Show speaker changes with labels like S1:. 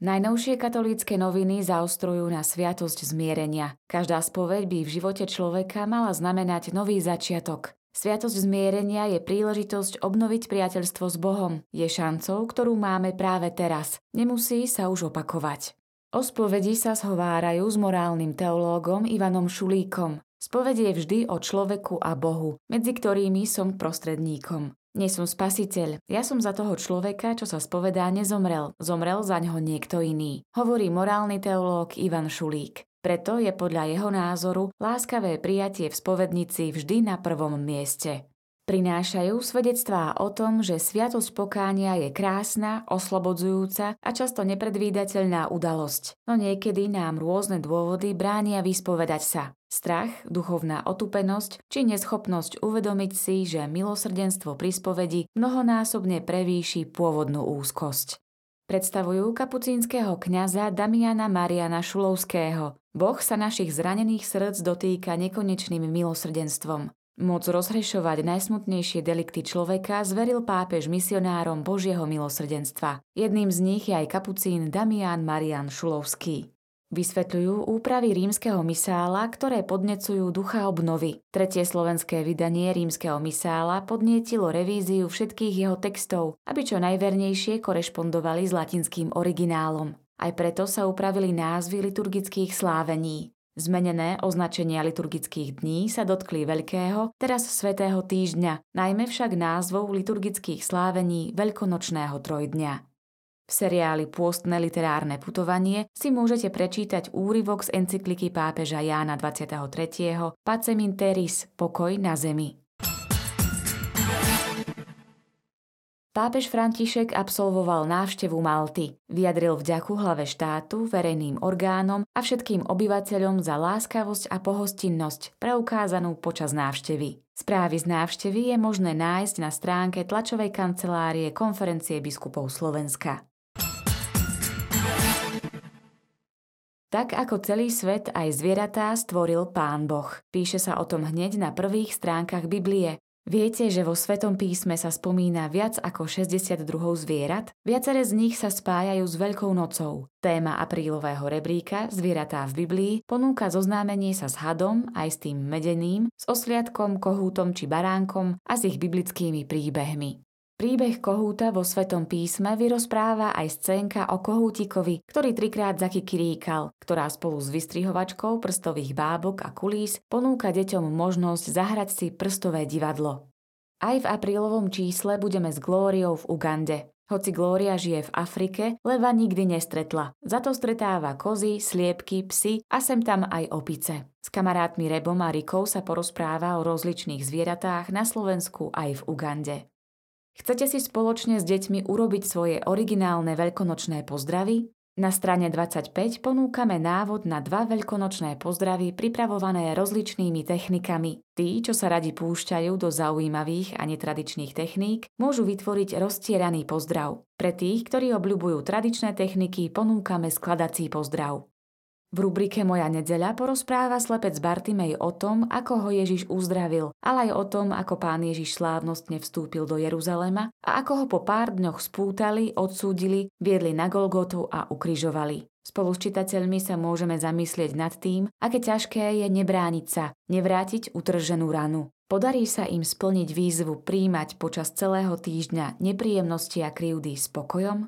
S1: Najnovšie katolícke noviny zaostrujú na sviatosť zmierenia. Každá spoveď by v živote človeka mala znamenať nový začiatok. Sviatosť zmierenia je príležitosť obnoviť priateľstvo s Bohom. Je šancou, ktorú máme práve teraz. Nemusí sa už opakovať. O spovedi sa zhovárajú s morálnym teológom Ivanom Šulíkom. Spoved je vždy o človeku a Bohu, medzi ktorými som prostredníkom. Nie som spasiteľ, ja som za toho človeka, čo sa spovedá, nezomrel. Zomrel za ňo niekto iný. Hovorí morálny teológ Ivan Šulík. Preto je podľa jeho názoru láskavé prijatie v spovednici vždy na prvom mieste. Prinášajú svedectvá o tom, že sviatosť pokánia je krásna, oslobodzujúca a často nepredvídateľná udalosť, no niekedy nám rôzne dôvody bránia vyspovedať sa. Strach, duchovná otupenosť či neschopnosť uvedomiť si, že milosrdenstvo pri spovedi mnohonásobne prevýši pôvodnú úzkosť. Predstavujú kapucínskeho kňaza Damiana Mariana Šulovského. Boh sa našich zranených srdc dotýka nekonečným milosrdenstvom. Moc rozhrešovať najsmutnejšie delikty človeka zveril pápež misionárom Božieho milosrdenstva. Jedným z nich je aj kapucín Damian Marian Šulovský. Vysvetľujú úpravy rímskeho misála, ktoré podnecujú ducha obnovy. Tretie slovenské vydanie rímskeho misála podnietilo revíziu všetkých jeho textov, aby čo najvernejšie korešpondovali s latinským originálom. Aj preto sa upravili názvy liturgických slávení. Zmenené označenia liturgických dní sa dotkli Veľkého, teraz Svetého týždňa, najmä však názvov liturgických slávení Veľkonočného trojdňa. V seriáli Pôstne literárne putovanie si môžete prečítať úryvok z encykliky pápeža Jána 23. Pacem in Teris, pokoj na zemi. Pápež František absolvoval návštevu Malty. Vyjadril vďaku hlave štátu, verejným orgánom a všetkým obyvateľom za láskavosť a pohostinnosť preukázanú počas návštevy. Správy z návštevy je možné nájsť na stránke tlačovej kancelárie Konferencie biskupov Slovenska. Tak ako celý svet aj zvieratá stvoril Pán Boh. Píše sa o tom hneď na prvých stránkach Biblie. Viete, že vo Svetom písme sa spomína viac ako 60 druhov zvierat? Viaceré z nich sa spájajú s Veľkou nocou. Téma aprílového rebríka Zvieratá v Biblii ponúka zoznámenie sa s hadom, aj s tým medeným, s osliadkom, kohútom či baránkom a s ich biblickými príbehmi. Príbeh kohúta vo Svetom písme vyrozpráva aj scénka o kohútikovi, ktorý trikrát zakikiríkal, ktorá spolu s vystrihovačkou prstových bábok a kulís ponúka deťom možnosť zahrať si prstové divadlo. Aj v aprílovom čísle budeme s Glóriou v Ugande. Hoci Glória žije v Afrike, leva nikdy nestretla. Za to stretáva kozy, sliepky, psy a sem tam aj opice. S kamarátmi Rebom a Rikou sa porozpráva o rozličných zvieratách na Slovensku aj v Ugande. Chcete si spoločne s deťmi urobiť svoje originálne veľkonočné pozdravy? Na strane 25 ponúkame návod na dva veľkonočné pozdravy pripravované rozličnými technikami. Tí, čo sa radi púšťajú do zaujímavých a netradičných techník, môžu vytvoriť roztieraný pozdrav. Pre tých, ktorí obľubujú tradičné techniky, ponúkame skladací pozdrav. V rubrike Moja nedeľa porozpráva slepec Bartimej o tom, ako ho Ježiš uzdravil, ale aj o tom, ako pán Ježiš slávnostne vstúpil do Jeruzalema a ako ho po pár dňoch spútali, odsúdili, viedli na Golgotu a ukrižovali. Spolu s čitateľmi sa môžeme zamyslieť nad tým, aké ťažké je nebrániť sa, nevrátiť utrženú ranu. Podarí sa im splniť výzvu príjmať počas celého týždňa nepríjemnosti a krivdy spokojom?